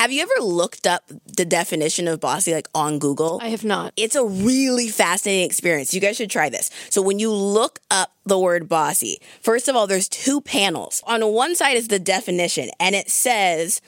Have you ever looked up the definition of bossy like on Google? I have not. It's a really fascinating experience. You guys should try this. So when you look up the word bossy, first of all, there's two panels. On one side is the definition, and it says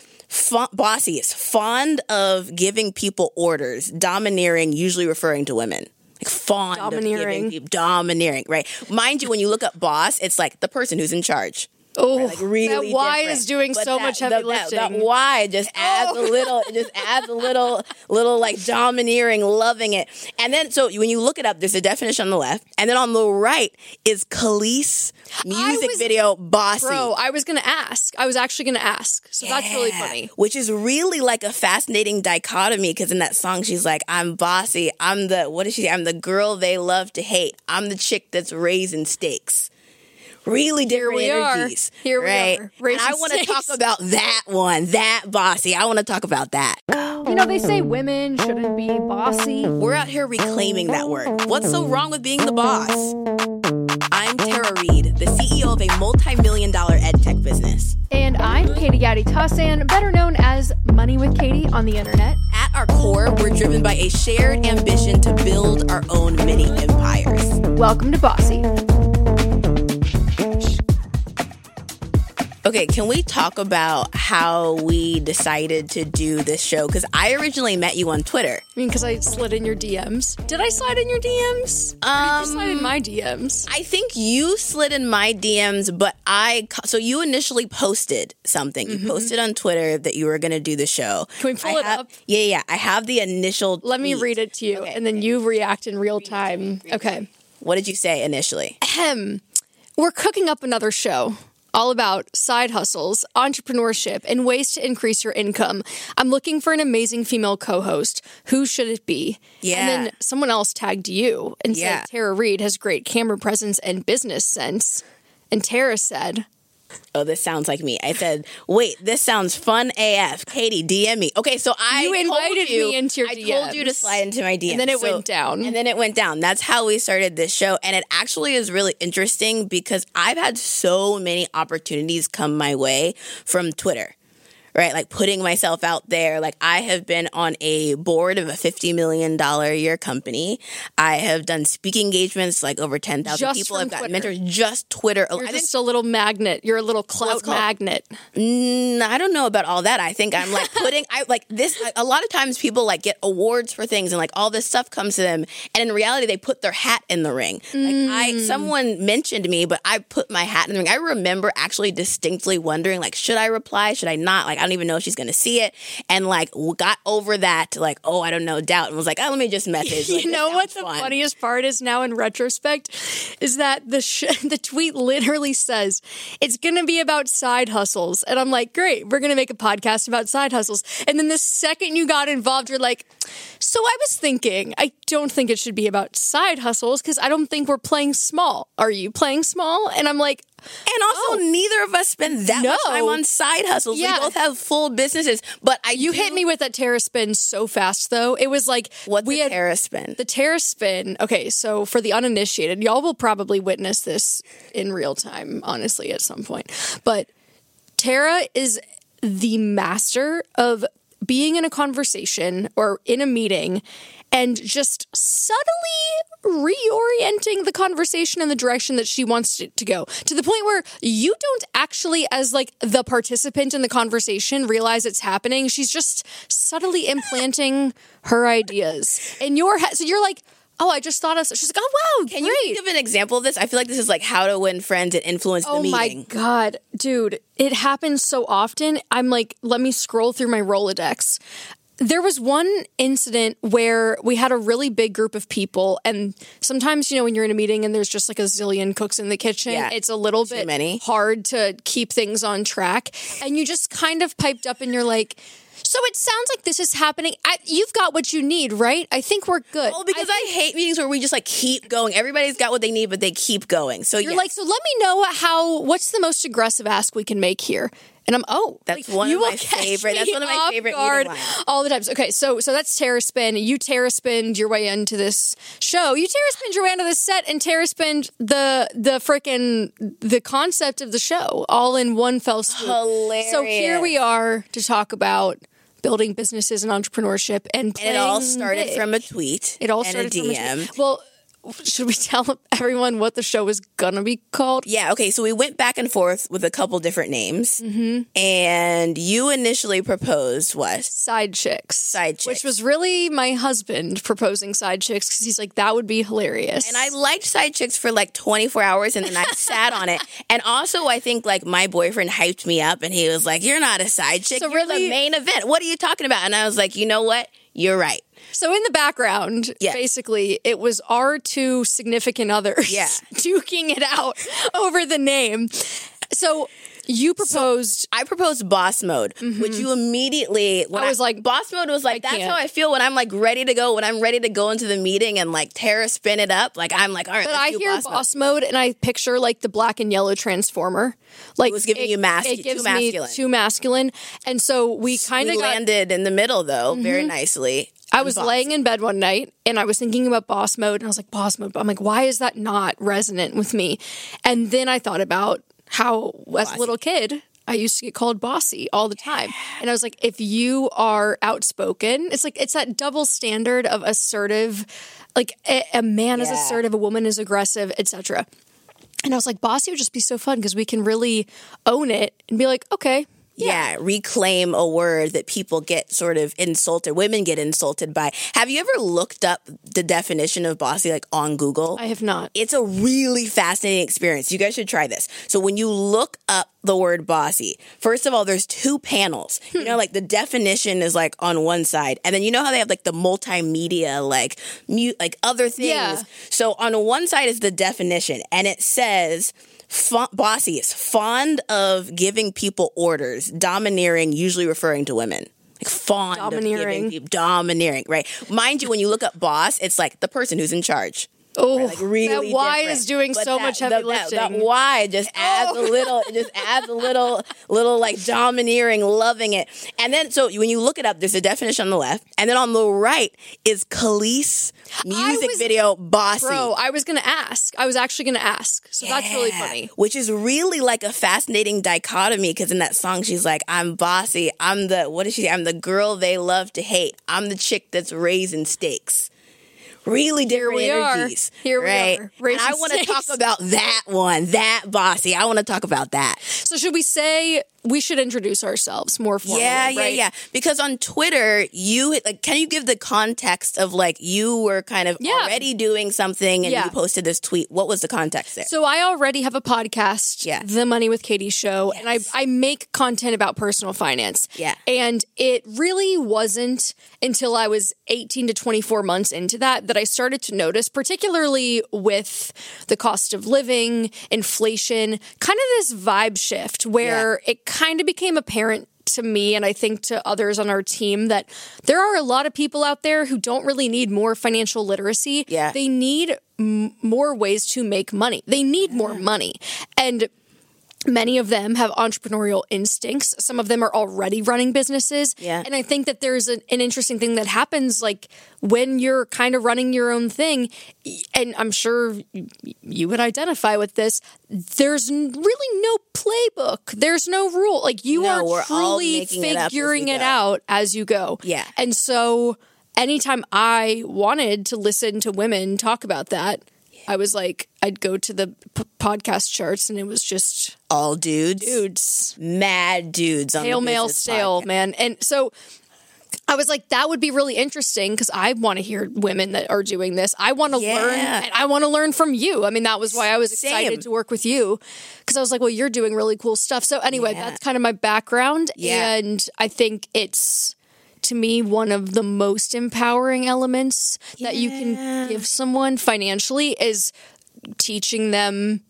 bossy is fond of giving people orders, domineering, usually referring to women. Like fond Domineering. of giving people domineering, right? Mind you, when you look up boss, it's like the person who's in charge. Oh, Like really that Y different. is doing But so that- much heavy that- that- lifting. Oh. That, Y just adds a oh. little, it just adds a little, little like domineering, loving it. And then, so when you look it up, there's a definition on the left, and then on the right is Kelis music was- video bossy. Bro, I was gonna ask. I was actually gonna ask. So that's really funny. Which is really like a fascinating dichotomy because in that song she's like, I'm bossy. I'm the what is she? I'm the girl they love to hate. I'm the chick that's raising stakes. Really different we are. energies. Here we right? are, And I want to talk about that one, that bossy. I want to talk about that. You know, they say women shouldn't be bossy. We're out here reclaiming that word. What's so wrong with being the boss? I'm Tara Reed, the CEO of a multi-million dollar ed tech business. And I'm Katie Gatti Tassin, better known as Money with Katie on the internet. At our core, we're driven by a shared ambition to build our own mini empires. Welcome to Bossy. Okay, can we talk about how we decided to do this show? Because I originally met you on Twitter. I mean, because I slid in your DMs. Did I slide in your DMs? Or Um, did you slide in my DMs? I think you slid in my DMs, but I so you initially posted something. You posted on Twitter that you were going to do the show. Mm-hmm. Can we pull I it have- up? Yeah, yeah. I have the initial. Let me read it to you, and then you react in real time. Okay. What did you say initially? Ahem. We're cooking up another show all about side hustles, entrepreneurship, and ways to increase your income. I'm looking for an amazing female co host. Who should it be? Yeah. And then someone else tagged you and Yeah. said Tara Reed has great camera presence and business sense. And Tara said, Oh, this sounds like me. I said, "Wait, this sounds fun AF." Katie, DM me. Okay, so I You invited you- me into your DM. I told you to slide into my DMs, And then it So- went down. And then it went down. That's how we started this show, and it actually is really interesting because I've had so many opportunities come my way from Twitter. Right, like putting myself out there. Like I have been on a board of a fifty million dollar a year company. I have done speaking engagements, like over ten thousand people. I've got mentors, just Twitter. You're I think just a little magnet. You're a little clout magnet. Mm, I don't know about all that. I think I'm like putting I like this a lot of times people like get awards for things and like all this stuff comes to them and in reality they put their hat in the ring. Like I someone mentioned me but I put my hat in the ring. I remember actually distinctly wondering like should I reply? Should I not? Like I don't even know if she's going to see it and like got over that like oh I don't know doubt and was like oh let me just message. Like, you know what the fun. funniest part is now in retrospect is that the sh- the tweet literally says it's going to be about side hustles and I'm like great we're going to make a podcast about side hustles and then the second you got involved you're like so I was thinking I don't think it should be about side hustles cuz I don't think we're playing small are you playing small and I'm like And also, oh. neither of us spend that much Oh. No. time on side hustles. Yeah. We both have full businesses, but I you do- hit me with that Tara spin so fast though it was like what we the had Tara spin? The Tara spin. Okay, so for the uninitiated, y'all will probably witness this in real time, honestly, at some point. But Tara is the master of being in a conversation or in a meeting and just subtly reorienting the conversation in the direction that she wants it to go to the point where you don't actually as like the participant in the conversation realize it's happening she's just subtly implanting her ideas in your head so you're like oh i just thought of she's like oh wow Can great you give an example of this? I feel like this is like how to win friends and influence Oh the my god, dude, it happens so often. I'm like, let me scroll through my Rolodex. There was one incident where we had a really big group of people, and sometimes, you know, when you're in a meeting and there's just like a zillion cooks in the kitchen, Yeah, it's a little bit many. hard to keep things on track. And you just kind of piped up and you're like, so it sounds like this is happening. I, you've got what you need, right? I think we're good. Oh, because I, hate meetings where we just like keep going. Everybody's got what they need, but they keep going. So You're yes. like, so let me know how. What's the most aggressive ask we can make here? And I'm oh, That's like, one of my favorite- that's one of my favorite guard all the times. Okay, so so that's Tara Spin. You Tara Spinned your way into this show. You Tara Spinned your way into the set, and Tara Spinned the the freaking the concept of the show all in one fell swoop. So here we are to talk about building businesses and entrepreneurship and And it all started big. from a tweet. it all and started a from a DM. tweet. well should we tell everyone what the show is gonna be called Yeah, okay, so we went back and forth with a couple different names. Mm-hmm. And you initially proposed what? side chicks Side which was really my husband proposing side chicks because he's like that would be hilarious And I liked side chicks for like 24 hours and then I sat on it. And also, I think like my boyfriend hyped me up and he was like, You're not a side chick. So You're really- the main event. What are you talking about? And I was like, You know what? You're right. So in the background, Yes. basically, it was our two significant others Yeah. duking it out over the name. So you proposed. I proposed boss mode, which you immediately Mm-hmm. I was like, boss mode was like that's can't. how I feel when I'm like ready to go when I'm ready to go into the meeting and like Tara spin it up like I'm like all right but I hear boss, boss, mode. mode. and I picture like the black and yellow transformer. Like It was giving you mas- It too gives masculine. me too masculine, and so we kind of got. Mm-hmm. landed in the middle though very nicely. I was boss. laying in bed one night and I was thinking about boss mode and I was like, boss mode. But I'm like, why is that not resonant with me? And then I thought about how, as a little kid, I used to get called bossy all the time. And I was like, if you are outspoken, it's like, it's that double standard of assertive, like a, a man is assertive, a woman is aggressive, etc. And I was like, bossy would just be so fun because we can really own it and be like, okay, yeah. reclaim a word that people get sort of insulted women get insulted by have you ever looked up the definition of bossy like on google I have not. it's a really fascinating experience you guys should try this so when you look up the word bossy first of all there's two panels Hmm. you know like the definition is like on one side and then you know how they have like the multimedia like mute like other things Yeah. so on one side is the definition and it says Fa- bossy is fond of giving people orders, domineering, usually referring to women. Like fond of Domineering. giving people domineering, right? Mind you, when you look up boss, it's like the person who's in charge. Oh, Like really that Y different. is doing But so that- much heavy that- that- lifting. Oh. That, Y just adds a oh. little, it just adds a little, little like domineering, loving it. And then, so when you look it up, there's a definition on the left, and then on the right is Kelis music was- video bossy. Bro, I was gonna ask. I was actually gonna ask. So that's really funny. Which is really like a fascinating dichotomy because in that song she's like, I'm bossy. I'm the what is she? I'm the girl they love to hate. I'm the chick that's raising stakes. Really different we are. energies. Here we right? are, And I want to talk about that one, that bossy. I want to talk about that. So should we say we should introduce ourselves more formally? Yeah, yeah, right? yeah. Because on Twitter, you like, can you give the context of like you were kind of Yeah. already doing something and Yeah. you posted this tweet? What was the context there? So I already have a podcast, Yeah. The Money with Katie Show, and I I make content about personal finance. Yeah. And it really wasn't until I was 18 to 24 months into that that I started to notice, particularly with the cost of living, inflation, kind of this vibe shift where it kind of became apparent to me and I think to others on our team that there are a lot of people out there who don't really need more financial literacy. Yeah. They need m- more ways to make money. They need more money. And many of them have entrepreneurial instincts. Some of them are already running businesses. Yeah. And I think that there's an, an interesting thing that happens like when you're kind of running your own thing, and I'm sure you would identify with this, there's really no playbook. There's no rule. Like you No, are truly making it up as we figuring it out as you go. Yeah. And so anytime I wanted to listen to women talk about that, I was like, I'd go to the p- podcast charts and it was just All dudes, dudes, mad dudes on pale male stale, podcast. man. And so I was like, that would be really interesting because I want to hear women that are doing this. I want to Yeah. learn and I want to learn from you. I mean, that was why I was excited Same. to work with you because I was like, well, you're doing really cool stuff. So, anyway, Yeah. that's kind of my background. Yeah. And I think it's, to me, one of the most empowering elements that you can give someone financially is teaching them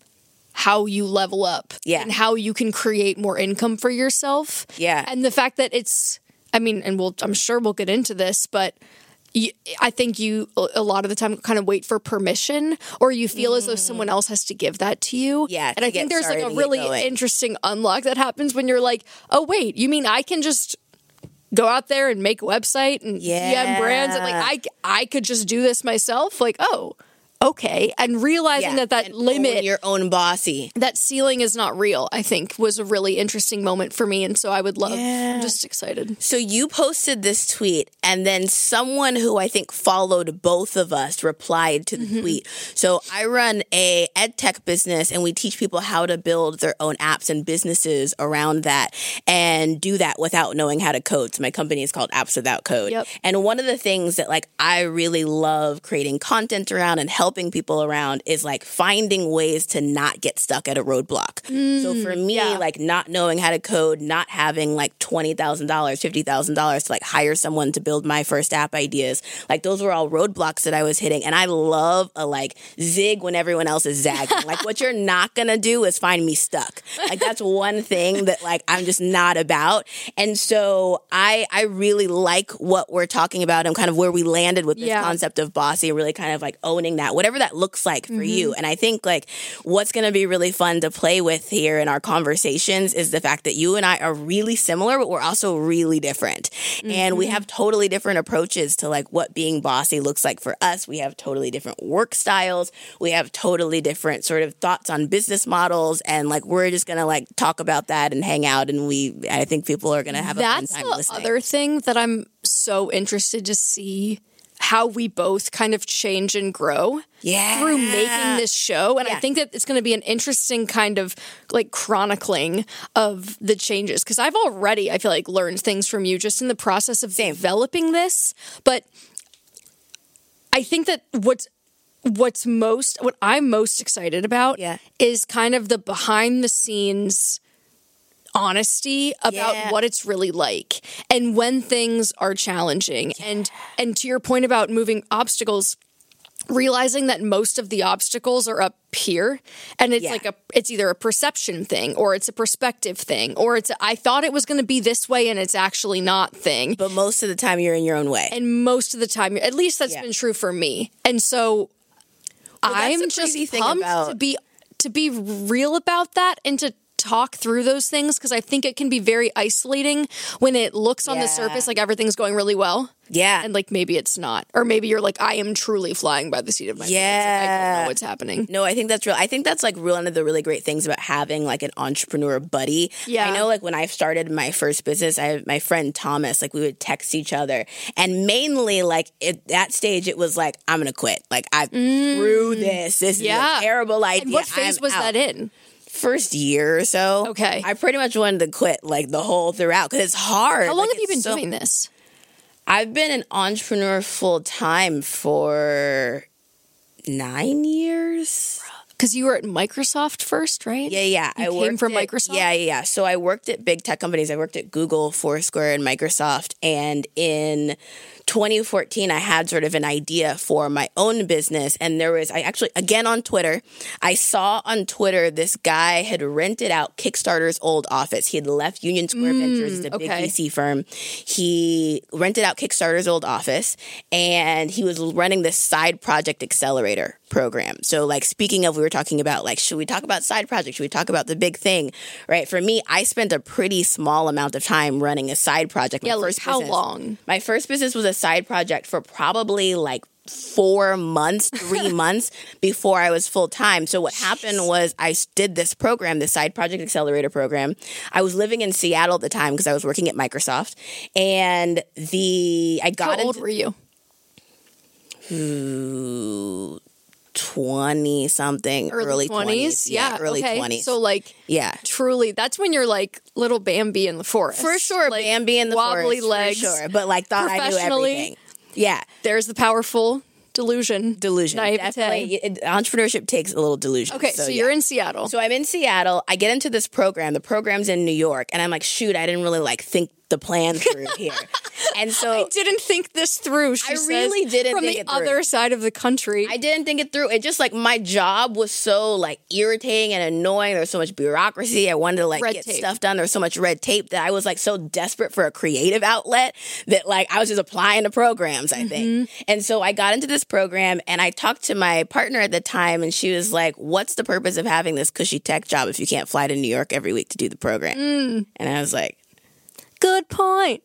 how you level up Yeah. and how you can create more income for yourself. Yeah. And the fact that it's, I mean, and we'll, I'm sure we'll get into this, but I think you a lot of the time kind of wait for permission or you feel as though someone else has to give that to you. Mm. Yeah, And I think there's like a really interesting unlock that happens when you're like, oh, wait, you mean I can just go out there and make a website and Yeah. DM brands and like I, I could just do this myself? Like, oh, okay, and realizing Yeah, that that limit your own bossy. that ceiling is not real, I think was a really interesting moment for me. And so I would love, Yeah. I'm just excited. So you posted this tweet, and then someone who I think followed both of us replied to the Mm-hmm. tweet. So I run a ed tech business, and we teach people how to build their own apps and businesses around that, and do that without knowing how to code. So my company is called Apps Without Code. Yep. And one of the things that like I really love creating content around and helping people around is like finding ways to not get stuck at a roadblock. so for mm, me, yeah. like not knowing how to code, not having like twenty thousand dollars, fifty thousand dollars to like hire someone to build my first app ideas, like those were all roadblocks that I was hitting. And I love a like zig when everyone else is zagging. like what you're not gonna do is find me stuck. Like that's one thing that like I'm just not about. And so I I really like what we're talking about and kind of where we landed with this Yeah. concept of bossy, really kind of like owning that, whatever that looks like for you. Mm-hmm. And I think like what's gonna be really fun to play with here in our conversations is the fact that you and I are really similar, but we're also really different. And we mm-hmm. have totally different approaches to like what being bossy looks like for us. We have totally different work styles. We have totally different sort of thoughts on business models. And like we're just gonna like talk about that and hang out. And we, I think people are gonna have a That's fun time the listening. other thing that I'm so interested to see how we both kind of change and grow Yeah. through making this show and i think that it's going to be an interesting kind of like chronicling of the changes because i've already i feel like learned things from you just in the process of developing this but i think that what's what's most what i'm most excited about Yeah. is kind of the behind the scenes honesty about Yeah. what it's really like and when things are challenging and and to your point about moving obstacles realizing that most of the obstacles are up here and it's Yeah. like a it's either a perception thing or it's a perspective thing or it's a, I thought it was going to be this way and it's actually not thing but most of the time you're in your own way. and most of the time at least that's Yeah. been true for me and so that's i'm just pumped about- to be to be real about that and to talk through those things because i think it can be very isolating when it looks on the surface like everything's going really well yeah. and like maybe it's not or maybe you're like i am truly flying by the seat of my pants Like, i Yeah. don't know what's happening No, I think that's real. I think that's like one of the really great things about having like an entrepreneur buddy. Yeah. I know like when I started my first business, I my friend Thomas, like we would text each other. And mainly like at that stage it was like, I'm gonna quit. Like I threw this. This Mm. Yeah. is a terrible idea. and what phase I'm was out. that in First year or so. Okay. I pretty much wanted to quit like the whole throughout because it's hard. how long Like, have you been so- doing this I've been an entrepreneur full time for nine years. because you were at microsoft first right Yeah, yeah. You I came from at- Microsoft? Yeah, yeah, yeah. So I worked at big tech companies. I worked at Google, Foursquare, and Microsoft. And in 2014, I had sort of an idea for my own business. And there was, I actually, again on Twitter, I saw on Twitter this guy had rented out Kickstarter's old office. He had left Union Square Ventures, it's a big Mm. VC firm. He rented out Kickstarter's old office and he was running this side project accelerator program. So, like, speaking of, we were talking about, like, should we talk about side projects? Should we talk about the big thing? Right. For me, I spent a pretty small amount of time running a side project. My Yeah, like, how business- long? My first business was a side project for probably like four months, three months before I was full time. So what happened was I did this program, the side project accelerator program. I was living in Seattle at the time because I was working at Microsoft, and the I got how old into were you twenty something, early twenties, yeah early okay. twenties. so like yeah. truly that's when you're like little bambi in the forest For sure, like, Bambi in the wobbly forest, legs for sure. But like thought I knew everything. Yeah, there's the powerful delusion delusion. naivete. Definitely, it- entrepreneurship takes a little delusion. okay so, yeah. you're in seattle So I'm in Seattle. I get into this program. The program's in New York, and I'm like, shoot, I didn't really like think the plan through here. And so I didn't think this through she I says, really didn't from think the it through. other side of the country I didn't think it through. It just like my job was so like irritating and annoying. There was so much bureaucracy. I wanted to like Red get tape. stuff done. There was so much red tape that I was like so desperate for a creative outlet that like I was just applying to programs, I think. Mm-hmm. And so I got into this program and I talked to my partner at the time and she was like, What's the purpose of having this cushy tech job if you can't fly to New York every week to do the program? Mm. And I was like, good point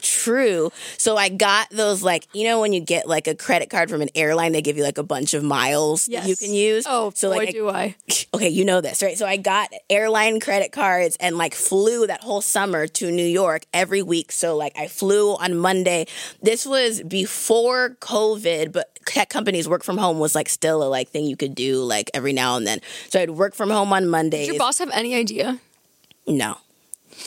true. So I got those like you know when you get like a credit card from an airline, they give you like a bunch of miles that you can use. Oh, so boy, like I- do I. okay, you know this, right? So I got airline credit cards and like flew that whole summer to New York every week. So like I flew on Monday. This was before COVID, but tech companies work from home was like still a like thing you could do like every now and then. So I'd work from home on Mondays. Did your boss have any idea? no.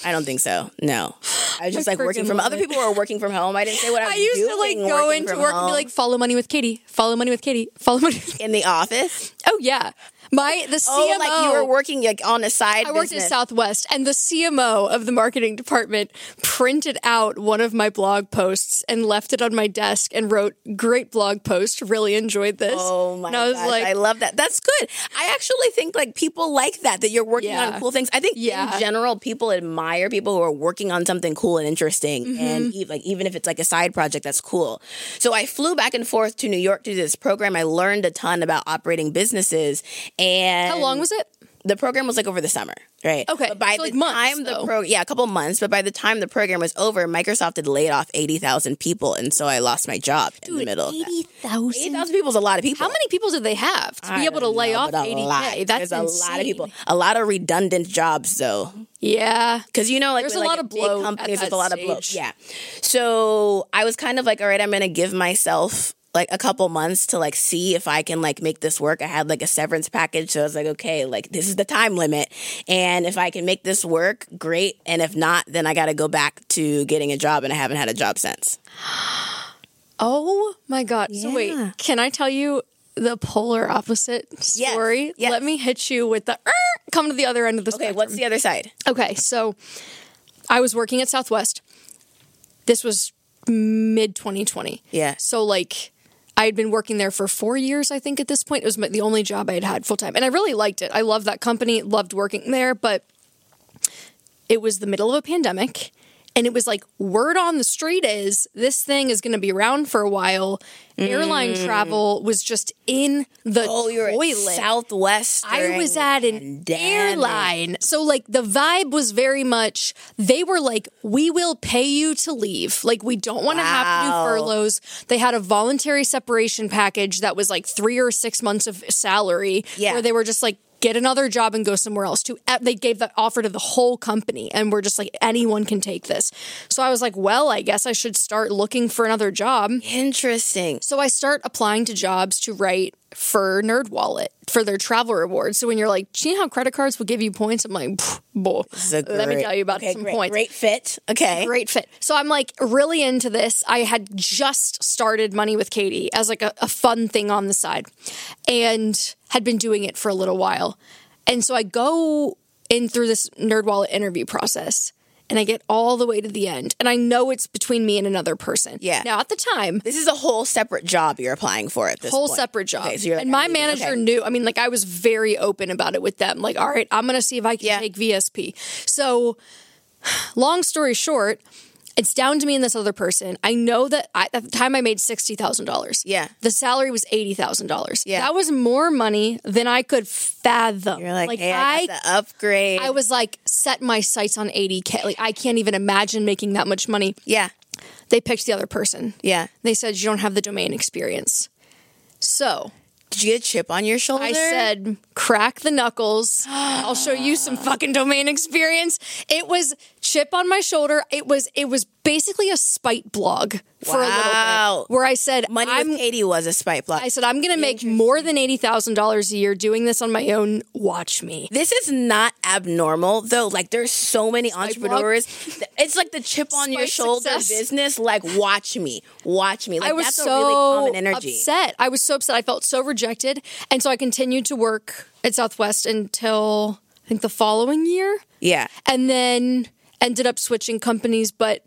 I don't think so. No. I was just like working from other people were working from home. I didn't say what I was I used doing to like go into work and be like, follow money with Katie, follow money with Katie, follow money. With in the office. oh yeah, my the CMO. Oh, like you were working like on a side I worked business. at Southwest, and the CMO of the marketing department printed out one of my blog posts and left it on my desk and wrote, "Great blog post. Really enjoyed this." Oh my And I was gosh, like, I love that. That's good. I actually think like people like that that you're working Yeah. on cool things. I think Yeah. in general people admire people who are working on something cool and interesting Mm-hmm. and like even if it's like a side project that's cool. So I flew back and forth to New York to do this program. I learned a ton about operating businesses and how long was it? the program was like over the summer, right? Okay, But by so, the like, months, time though. the pro yeah, a couple months, but by the time the program was over, Microsoft had laid off 80,000 people and so I lost my job in the middle of. Eighty thousand. 80,000 people is a lot of people. How many people did they have to I be able to lay know, off eighty? That's There's a insane. lot of people, a lot of redundant jobs though. Yeah, Because you know, like There's a like, lot of big bloat at companies with a lot of bloat. Yeah. So I was kind of like, all right, I'm gonna give myself like a couple months to like see if I can like make this work. I had like a severance package, so I was like, okay, like this is the time limit, and if I can make this work, great. And if not, then I got to go back to getting a job, and I haven't had a job since. Oh my god. So wait, can I tell you the polar opposite story? yes. Let me hit you with the "Er," come to the other end of the Okay, spectrum. what's the other side? Okay, so I was working at Southwest. This was mid 2020. Yeah. So like I had been working there for four years, I think, at this point. It was the only job I had had full time. And I really liked it. I loved that company, loved working there, but it was the middle of a pandemic. And it was like, word on the street is this thing is going to be around for a while. Airline travel was just in the Mm. Oh, toilet. Southwest. I was at an airline. So like the vibe was very much they were like we will pay you to leave. Like we don't want to have to do furloughs. They had a voluntary separation package that was like 3 or 6 months of salary Yeah. where they were just like get another job and go somewhere else to they gave that offer to the whole company and we're just like anyone can take this. So I was like, well, I guess I should start looking for another job. Interesting. So I start applying to jobs to write for NerdWallet for their travel rewards. So when you're like, do you know how credit cards will give you points? I'm like, boy, let me tell you about okay, some great, points. Great fit. Okay. Great fit. So I'm like really into this. I had just started Money with Katie as like a, a fun thing on the side and had been doing it for a little while. And so I go in through this NerdWallet interview process and I get all the way to the end. And I know it's between me and another person. Yeah. Now at the time, This is a whole separate job you're applying for at this whole point. separate job. Okay, so like, and my manager Okay. knew. I mean, like I was very open about it with them. Like, all right, I'm going to see if I can Yeah. take VSP. So, long story short, it's down to me and this other person. I know that I, at the time I made sixty thousand dollars. Yeah. the salary was eighty thousand dollars. Yeah. that was more money than I could fathom. You're like, hey, I, got the upgrade. I was like set my sights on 80k. Like I can't even imagine making that much money. yeah, They picked the other person. yeah. They said you don't have the domain experience. So Did you get a chip on your shoulder? I said, crack the knuckles. I'll show you some fucking domain experience. It was chip on my shoulder. It was it was basically a spite blog for a little Wow. bit. Where I said Money I'm with Katie was a spite blog. I said I'm gonna make more than eighty thousand dollars a year doing this on my own. Watch me. this is not abnormal though. Like there's so many entrepreneurs. It's like the chip on your shoulder success. business. Like watch me, watch me. Like I was that's so a really common energy. upset. I was so upset. I felt so rejected, and so I continued to work at Southwest until I think the following year. Yeah. and then ended up switching companies but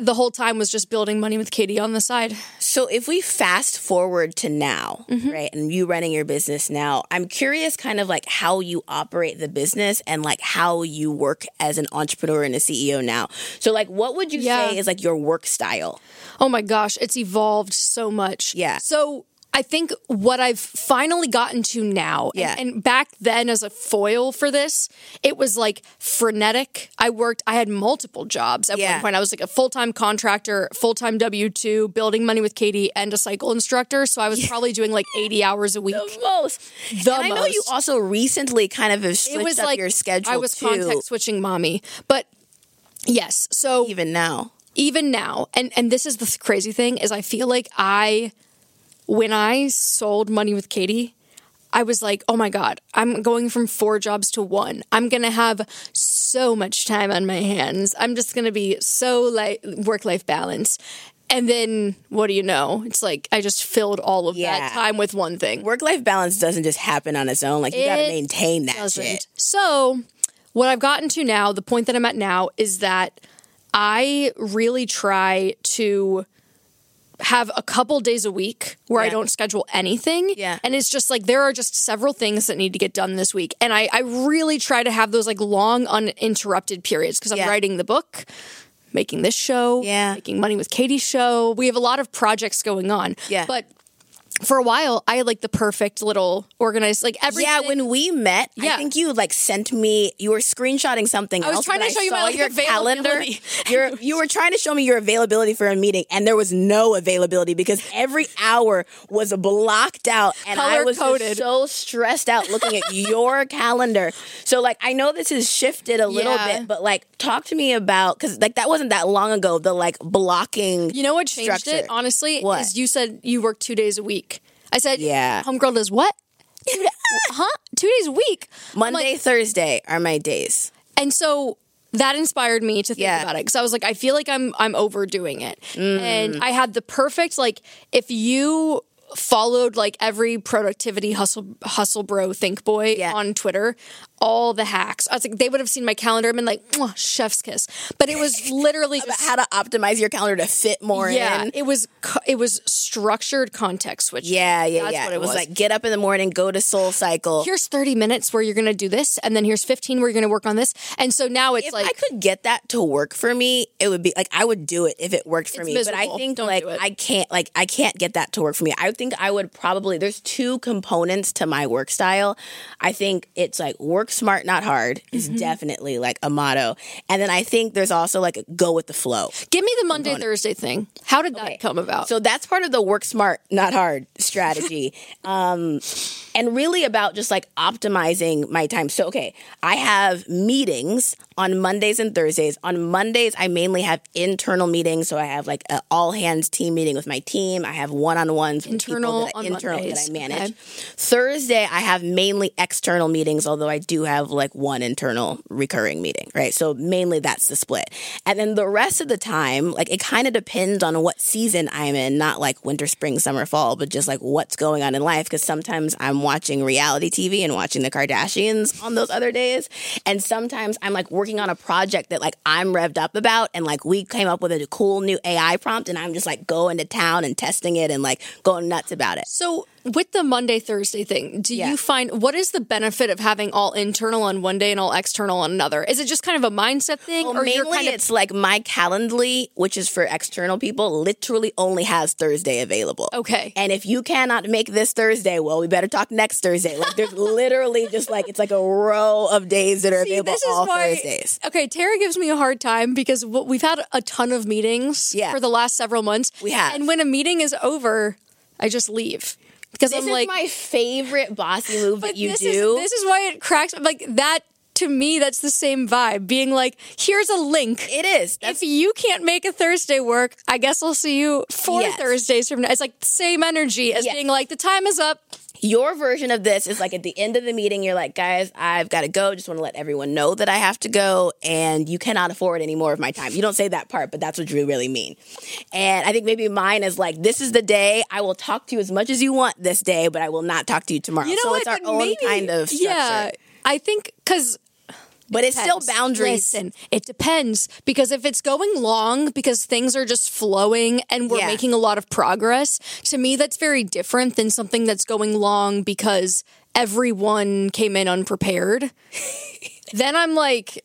the whole time was just building money with Katie on the side. So if we fast forward to now, Mm-hmm. right, and you running your business now, I'm curious kind of like how you operate the business and like how you work as an entrepreneur and a CEO now. So like what would you Yeah. say is like your work style? Oh my gosh, it's evolved so much. Yeah. So I think what I've finally gotten to now, and- Yeah. and, back then as a foil for this, it was like frenetic. I worked, I had multiple jobs at Yeah. one point. I was like a full time contractor, full time W 2, building money with Katie, and a cycle instructor. So I was probably doing like 80 hours a week. The most. The and I know you most. also recently kind of have it switched was up like your schedule I was too. context switching mommy. But yes, so even now. even now and and this is the crazy thing is i feel like i when i sold money with katie i was like oh my god i'm going from four jobs to one i'm gonna have so much time on my hands i'm just gonna be so like work life balance and then what do you know it's like i just filled all of Yeah. that time with one thing Work life balance doesn't just happen on its own. Like you got to maintain that doesn't. shit. So, what I've gotten to now, the point that I'm at now, is that I really try to have a couple days a week where I don't schedule anything. Yeah. And it's just like there are just several things that need to get done this week. And I, I really try to have those like long, uninterrupted periods because I'm Yeah. writing the book. Making this show, Yeah. making money with Katie's show. We have a lot of projects going on. Yeah. But for a while, I had like the perfect little organized, like everything. Yeah, when we met, Yeah. I think you like sent me. You were screenshotting something. I was else, trying to show you my, like, your calendar. Your, you were trying to show me your availability for a meeting, and there was no availability because every hour was blocked out, and I was Color-coded. so stressed out looking at your calendar. So, like, I know this has shifted a little Yeah. bit, but like, talk to me about because like that wasn't that long ago. The like blocking. You know what changed structure. it, honestly? What? Is you said you work two days a week. I said, Yeah. Homegirl does what? Two huh? Two days a week. Monday, like- Thursday are my days. and so that inspired me to think Yeah. about it because I was like, I feel like I'm I'm overdoing it, Mm. and I had the perfect like if you followed like every productivity hustle hustle bro think boy Yeah. on Twitter, all the hacks. I was like, they would have seen my calendar and been like, chef's kiss. But it was literally just how to optimize your calendar to fit more yeah, in. it was it was structured context switch. Yeah, yeah, That's yeah. what it was, was. like get up in the morning, go to Soul Cycle. Here's 30 minutes where you're going to do this, and then here's 15 where you're going to work on this. And so now it's if like, I could get that to work for me, it would be like I would do it if it worked for me. But. I think Don't like. I can't like I can't get that to work for me. I think I would probably there's two components to my work style. I think it's like work smart, not hard is Mm-hmm. definitely like a motto. And then I think there's also like a go with the flow. give me the Monday, Thursday thing. How did that come about? So that's part of the work smart, not hard strategy. um, and really about just like optimizing my time. So, okay, I have meetings on Mondays and Thursdays. On Mondays, I mainly have internal meetings. So I have like an all hands team meeting with my team. I have one on ones with Internal people that, on internal that I manage. Okay. Thursday, I have mainly external meetings, although I do have like one internal recurring meeting, right? So mainly that's the split. And then the rest of the time, like it kind of depends on what season I'm in, not like winter, spring, summer, fall, but just like what's going on in life. Cause sometimes I'm watching reality TV and watching the Kardashians on those other days. And sometimes I'm like working on a project that like I'm revved up about and like we came up with a cool new AI prompt and I'm just like going to town and testing it and like going nuts about it. so with the Monday, Thursday thing, do Yeah. you find what is the benefit of having all internal on one day and all external on another? Is it just kind of a mindset thing, Well, or mainly kind of it's like my Calendly, which is for external people, literally only has Thursday available. Okay. And if you cannot make this Thursday, well, we better talk next Thursday. Like there's literally just like it's like a row of days that are See, available this is all why- Thursdays. Okay, Tara gives me a hard time because we've had a ton of meetings Yeah. for the last several months. We have. and when a meeting is over, I just leave because This I'm is like, my favorite bossy move that you this do. Is, this is why it cracks. Like that to me, that's the same vibe. Being like, here's a link. it is. That's if you can't make a Thursday work, I guess I'll see you four Yes. Thursdays from now. It's like the same energy as Yes. being like, the time is up. Your version of this is like at the end of the meeting, you're like, guys, I've got to go. Just want to let everyone know that I have to go, and you cannot afford any more of my time. You don't say that part, but that's what you really mean. And I think maybe mine is like, this is the day I will talk to you as much as you want this day, but I will not talk to you tomorrow. You know so what? it's our But own maybe- kind of structure. Yeah, I think because but it's still boundaries. Listen, it depends because if it's going long because things are just flowing and we're Yeah. making a lot of progress, to me that's very different than something that's going long because everyone came in unprepared. then I'm like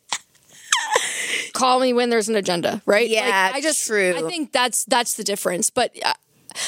call me when there's an agenda, right? Yeah, like, I just true. I think that's that's the difference, but uh,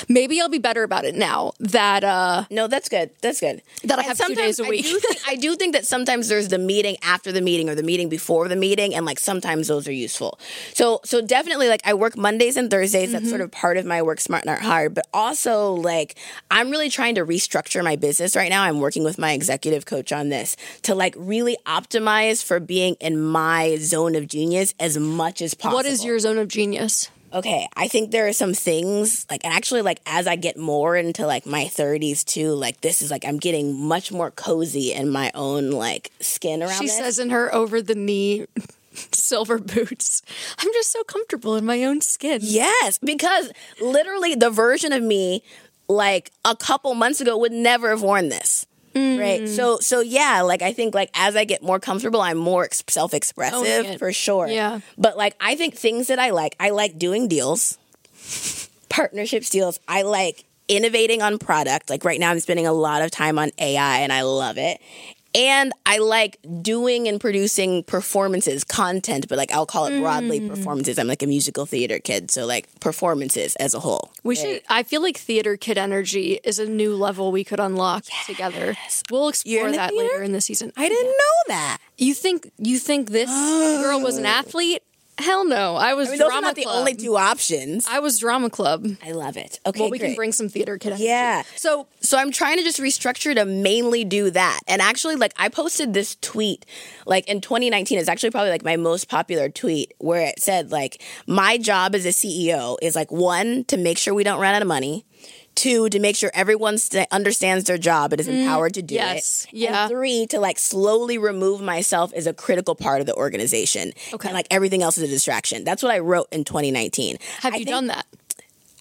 maybe I'll be better about it now that uh No, that's good. That's good. That I have two sometimes days a I week. do, think, I do think that sometimes there's the meeting after the meeting or the meeting before the meeting, and like sometimes those are useful. So, so definitely, like I work Mondays and Thursdays. That's Mm-hmm. sort of part of my work smart, not hard. But also, like I'm really trying to restructure my business right now. I'm working with my executive coach on this to like really optimize for being in my zone of genius as much as possible. what is your zone of genius? Okay i think there are some things like actually like as i get more into like my 30s too like this is like i'm getting much more cozy in my own like skin around She this. says in her over the knee silver boots. I'm just so comfortable in my own skin. yes because literally the version of me like a couple months ago would never have worn this right. Mm. So so yeah like i think like as i get more comfortable i'm more ex- self-expressive oh, it. for sure. Yeah. but like i think things that i like i like doing deals partnerships deals. I like innovating on product. Like right now i'm spending a lot of time on ai and i love it and i like doing and producing performances content but like i'll call it broadly Mm. performances i'm like a musical theater kid so like performances as a whole We should. I feel like theater kid energy is a new level we could unlock together. We'll explore that theater? later in the season. i didn't know that You think you think this girl was an athlete? Hell no. I was I mean, those are drama not the club. only two options. I was drama club. I love it. Okay, Well, we can bring some theater kid. Yeah. So So I'm trying to just restructure to mainly do that. And actually, like I posted this tweet, like in 2019. It's actually probably like my most popular tweet, where it said like, "My job as a CEO is like one to make sure we don't run out of money." Two, to make sure everyone st- understands their job and is empowered to do yes. it. Yeah. And three, to like slowly remove myself as a critical part of the organization. Okay. And like everything else is a distraction. That's what I wrote in 2019. have I you done that?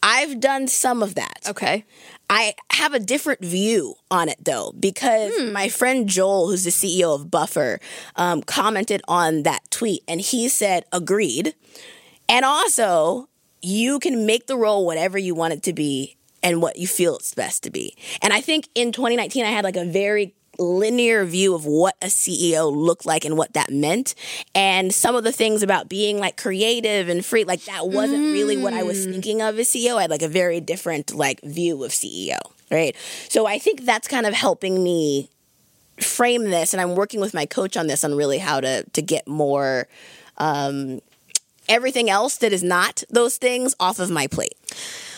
I've done some of that. Okay. I have a different view on it though, because my friend Joel, who's the CEO of Buffer, um, commented on that tweet and he said, agreed. And also, you can make the role whatever you want it to be and what you feel it's best to be. And I think in 2019, I had like a very linear view of what a CEO looked like and what that meant. And some of the things about being like creative and free, like that wasn't really what I was thinking of as CEO. I had like a very different like view of CEO, right? So I think that's kind of helping me frame this and I'm working with my coach on this on really how to to get more um everything else that is not those things off of my plate.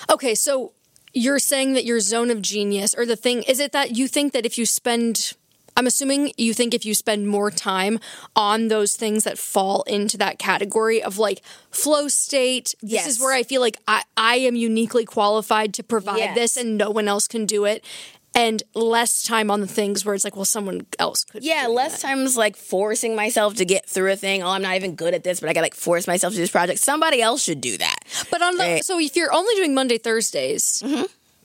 Okay, so you're saying that your zone of genius or the thing is it that you think that if you spend I'm assuming you think if you spend more time on those things that fall into that category of like flow state, this Yes. is where I feel like I, I am uniquely qualified to provide Yes. this and no one else can do it. And less time on the things where it's like, well, someone else could. Yeah, less that. times like forcing myself to get through a thing. Oh, I'm not even good at this, but I gotta like force myself to do this project. Somebody else should do that. But on the Right. so if you're only doing Monday, Thursdays,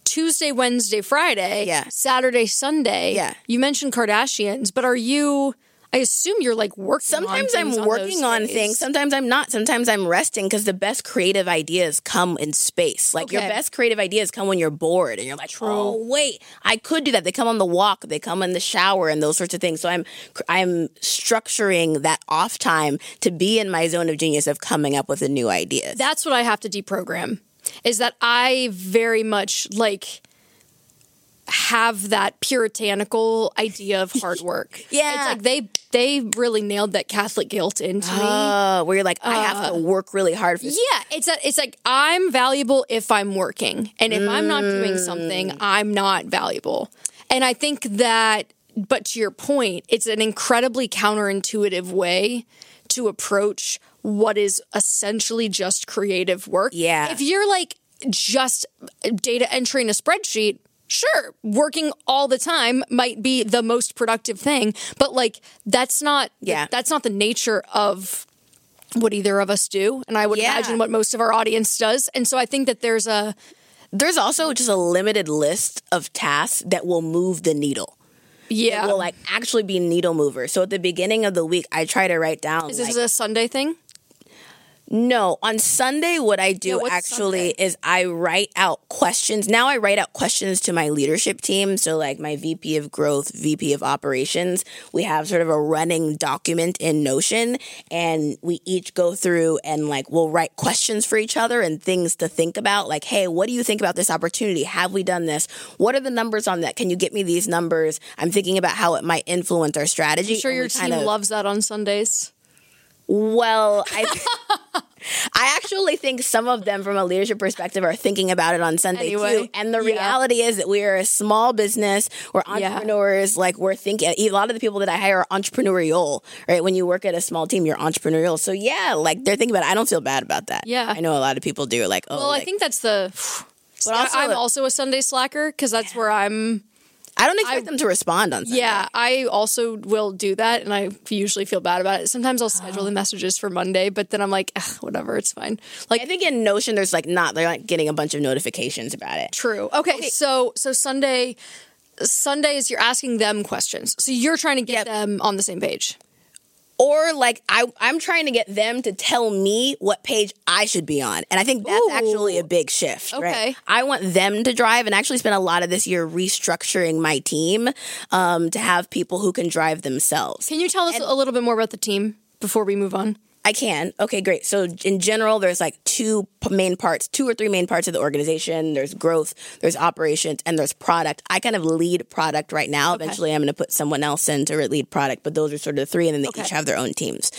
Tuesday, Wednesday, Friday, Mm-hmm. Yeah. Saturday, Sunday. Yeah. You mentioned Kardashians, but are you I assume you're like working Sometimes things I'm on working those on things. Sometimes I'm not. Sometimes I'm resting because the best creative ideas come in space. Like your best creative ideas come when you're bored and you're like, oh wait, I could do that. They come on the walk. They come in the shower and those sorts of things. So I'm I'm structuring that off time to be in my zone of genius of coming up with a new idea. That's what I have to deprogram. Is that I very much like have that puritanical idea of hard work. Yeah. It's like they they really nailed that Catholic guilt into me. Uh, where you're like, I have to work really hard for this. Yeah, it's a, it's like I'm valuable if I'm working, and if I'm not doing something, I'm not valuable. And I think that, but to your point, it's an incredibly counterintuitive way to approach what is essentially just creative work. Yeah. if you're like just data entry in a spreadsheet. Sure, working all the time might be the most productive thing, but like that's not Yeah. that's not the nature of what either of us do and i would Yeah. imagine what most of our audience does and so i think that there's a There's also just a limited list of tasks that will move the needle. yeah Will like actually be needle movers. So at the beginning of the week, I try to write down. is like, this a sunday thing No, on Sunday, what I do what's actually Sunday? is I write out questions. Now I write out questions to my leadership team. So, like my VP of growth, VP of operations, we have sort of a running document in Notion, and we each go through and like we'll write questions for each other and things to think about. Like, hey, what do you think about this opportunity? Have we done this? What are the numbers on that? Can you get me these numbers? I'm thinking about how it might influence our strategy. I'm sure your team of- loves that on Sundays. Well, I I actually think some of them from a leadership perspective are thinking about it on Sunday Anyway, too. And the yeah. reality is that we are a small business, we're Yeah. entrepreneurs, like we're thinking a lot of the people that I hire are entrepreneurial, right? When you work at a small team, you're entrepreneurial. So yeah, like they're thinking about it. I don't feel bad about that. Yeah. I know a lot of people do like, oh Well, I think that's the. But also- I'm also a Sunday slacker because that's where I'm. I don't expect them to respond on Sunday. Yeah, I also will do that, and I usually feel bad about it. Sometimes I'll schedule the messages for Monday, but then I'm like, whatever, it's fine. Like, I think in Notion there's like not they're not getting a bunch of notifications about it. True. Okay, so so Sunday Sunday is you're asking them questions. So you're trying to get them on the same page. Or like I, I'm trying to get them to tell me what page I should be on, and I think that's Ooh. actually a big shift. Okay. right? I want them to drive, and actually spent a lot of this year restructuring my team um, to have people who can drive themselves. Can you tell us a little bit more about the team before we move on? I can. Okay, great. So in general, there's like two main parts, two or three main parts of the organization. There's growth, there's operations, and there's product. I kind of lead product right now. Eventually, I'm going to put someone else in to lead product, but those are sort of the three, and then they Okay. each have their own teams.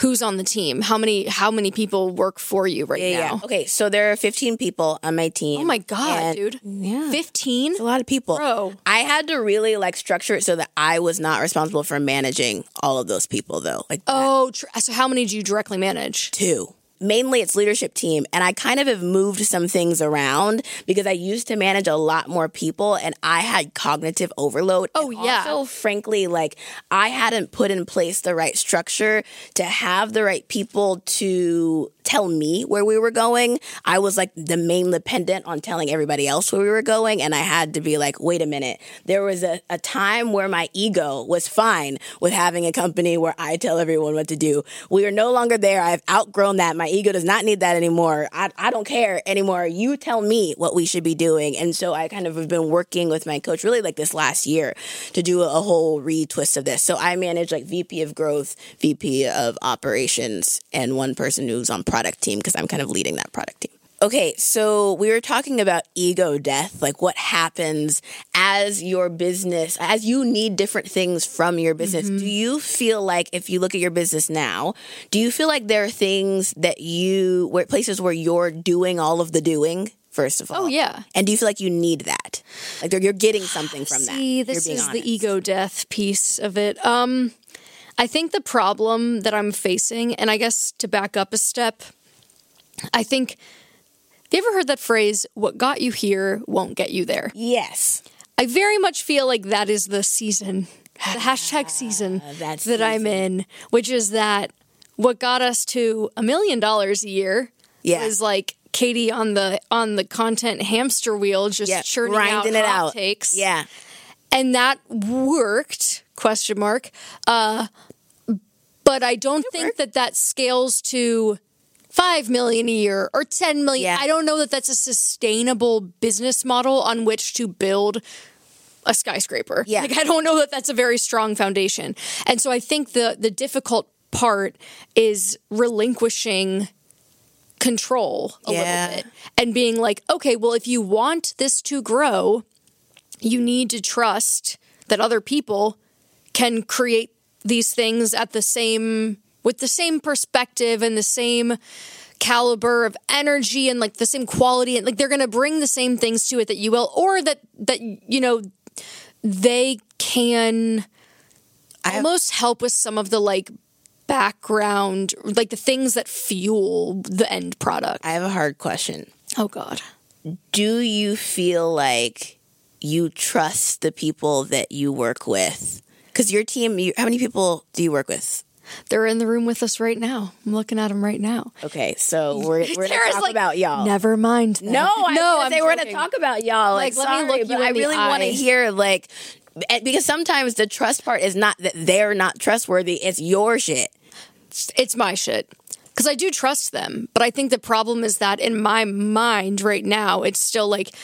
Who's on the team? How many how many people work for you right Yeah, now? yeah. Okay, so there are 15 people on my team. Oh my god, dude. Yeah. 15? It's a lot of people. Bro. I had to really like structure it so that I was not responsible for managing all of those people though. Like Oh, tr- so how many do you directly manage? two. Mainly it's leadership team and I kind of have moved some things around because I used to manage a lot more people and I had cognitive overload. Oh, And yeah. Also, frankly, like I hadn't put in place the right structure to have the right people to tell me where we were going. I was like the main dependent on telling everybody else where we were going. And I had to be like, wait a minute. There was a, a time where my ego was fine with having a company where I tell everyone what to do. We are no longer there. I've outgrown that. My ego does not need that anymore. I, I don't care anymore. You tell me what we should be doing. And so I kind of have been working with my coach really like this last year to do a, whole retwist of this. So I manage like VP of growth, VP of operations, and one person who's on team because I'm kind of leading that product team. Okay, so we were talking about ego death, like what happens as your business, as you need different things from your business. Mm-hmm. Do you feel like if you look at your business now, do you feel like there are things that you, where places where you're doing all of the doing? First of all, Oh, yeah. And do you feel like you need that? Like you're getting something from that? See, this is honest. the ego death piece of it. Um, I think the problem that I'm facing, and I guess to back up a step, I think. Have you ever heard that phrase, what got you here won't get you there? Yes. I very much feel like that is the season, the hashtag season that that I'm in, which is that what got us to a million dollars a year Yeah. was like Katie on the on the content hamster wheel, just Yeah. churning Grinding out it out. takes. Yeah. and that worked question mark uh but i don't think that that scales to 5 million a year or 10 million Yeah. i don't know that that's a sustainable business model on which to build a skyscraper Yeah. like i don't know that that's a very strong foundation and so i think the the difficult part is relinquishing control a Yeah. little bit and being like okay well if you want this to grow you need to trust that other people can create these things at the same with the same perspective and the same caliber of energy and like the same quality and like they're going to bring the same things to it that you will or that that you know they can almost help with some of the like background like the things that fuel the end product I have a hard question. oh god do you feel like you trust the people that you work with? Because your team, you, how many people do you work with? they're in the room with us right now i'm looking at them right now Okay, so we're we're gonna talk like, about y'all. Never mind. that. No, I no, was I'm gonna say we're gonna talk about y'all. Like, Like, let me sorry, look you I really want to hear like eh, because sometimes the trust part is not that they're not trustworthy; it's your shit. It's my shit because I do trust them. But I think the problem is that in my mind right now, it's still like,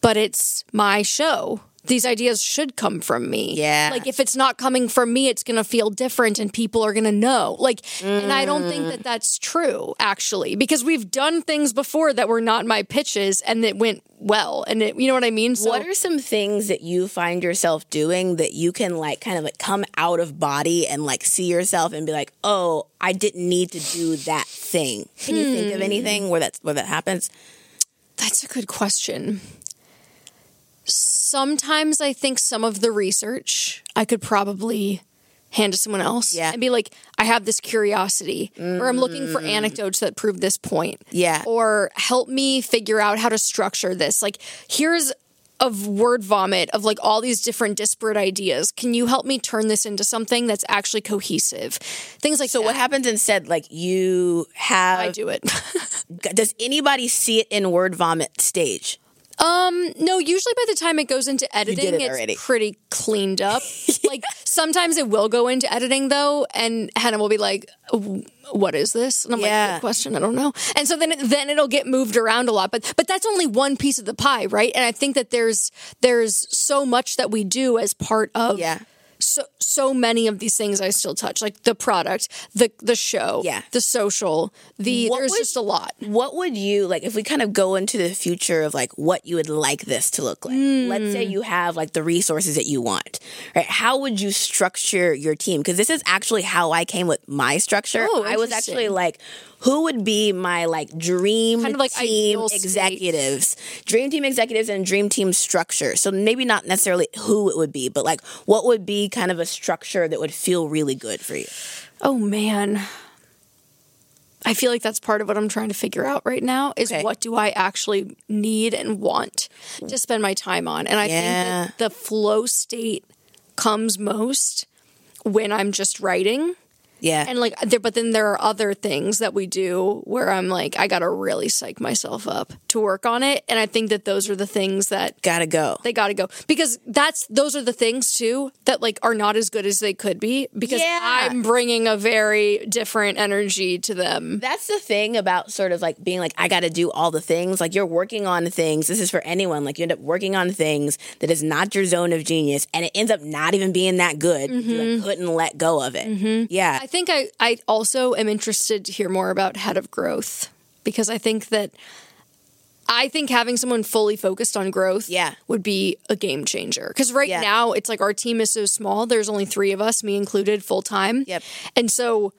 but it's my show. These ideas should come from me. Yeah. Like if it's not coming from me, it's going to feel different and people are going to know. Like, and I don't think that mm. that's true actually, because we've done things before that were not my pitches and it went well. And it, you know what I mean? So, what are some things that you find yourself doing that you can like kind of like come out of body and like see yourself and be like, oh, I didn't need to do that thing. Can you think of hmm. anything where that's where that happens? That's a good question. Sometimes I think some of the research I could probably hand to someone else Yeah. and be like, I have this curiosity, or I'm looking for mm. anecdotes that prove this point. Yeah. Or help me figure out how to structure this. Like, here's a word vomit of like all these different disparate ideas. Can you help me turn this into something that's actually cohesive? Things like So that. what happens instead? Like you have I do it. does anybody see it in word vomit stage? Um, no, usually by the time it goes into editing, it it's already. pretty cleaned up. like sometimes it will go into editing though, and Hannah will be like, "What is this?" And I'm Yeah. like, "Good question, I don't know." And so then, it, then it'll get moved around a lot. But but that's only one piece of the pie, right? And I think that there's there's so much that we do as part of Yeah. So so many of these things I still touch, like the product, the the show, Yeah. the social, the What there's would- just a lot. What would you like if we kind of go into the future of like what you would like this to look like? Let's say you hmm. have like the resources that you want, right? How would you structure your team? Because this is actually how I came with my structure. Oh, I was actually like, who would be my like dream Kind of like team state. executives, dream team executives, and dream team structure? So maybe not necessarily who it would be, but like what would be kind of a structure that would feel really good for you? Oh man. I feel like that's part of what I'm trying to figure out right now is Okay. what do I actually need and want to spend my time on. And I Yeah. think that the flow state comes most when I'm just writing. Yeah. And like there but then there are other things that we do where I'm like I got to really psych myself up to work on it and I think that those are the things that Gotta go. they got to go because that's those are the things too that like are not as good as they could be because Yeah. I'm bringing a very different energy to them. That's the thing about sort of like being like, I got to do all the things. Like you're working on things. This is for anyone. Like you end up working on things that is not your zone of genius, and it ends up not even being that good. You like, mm-hmm. couldn't let go of it. Mm-hmm. Yeah, I think I I also am interested to hear more about head of growth because I think that I think having someone fully focused on growth Yeah. would be a game changer. Because right Yeah. now it's like our team is so small. There's only three of us, me included, full time. Yep. And so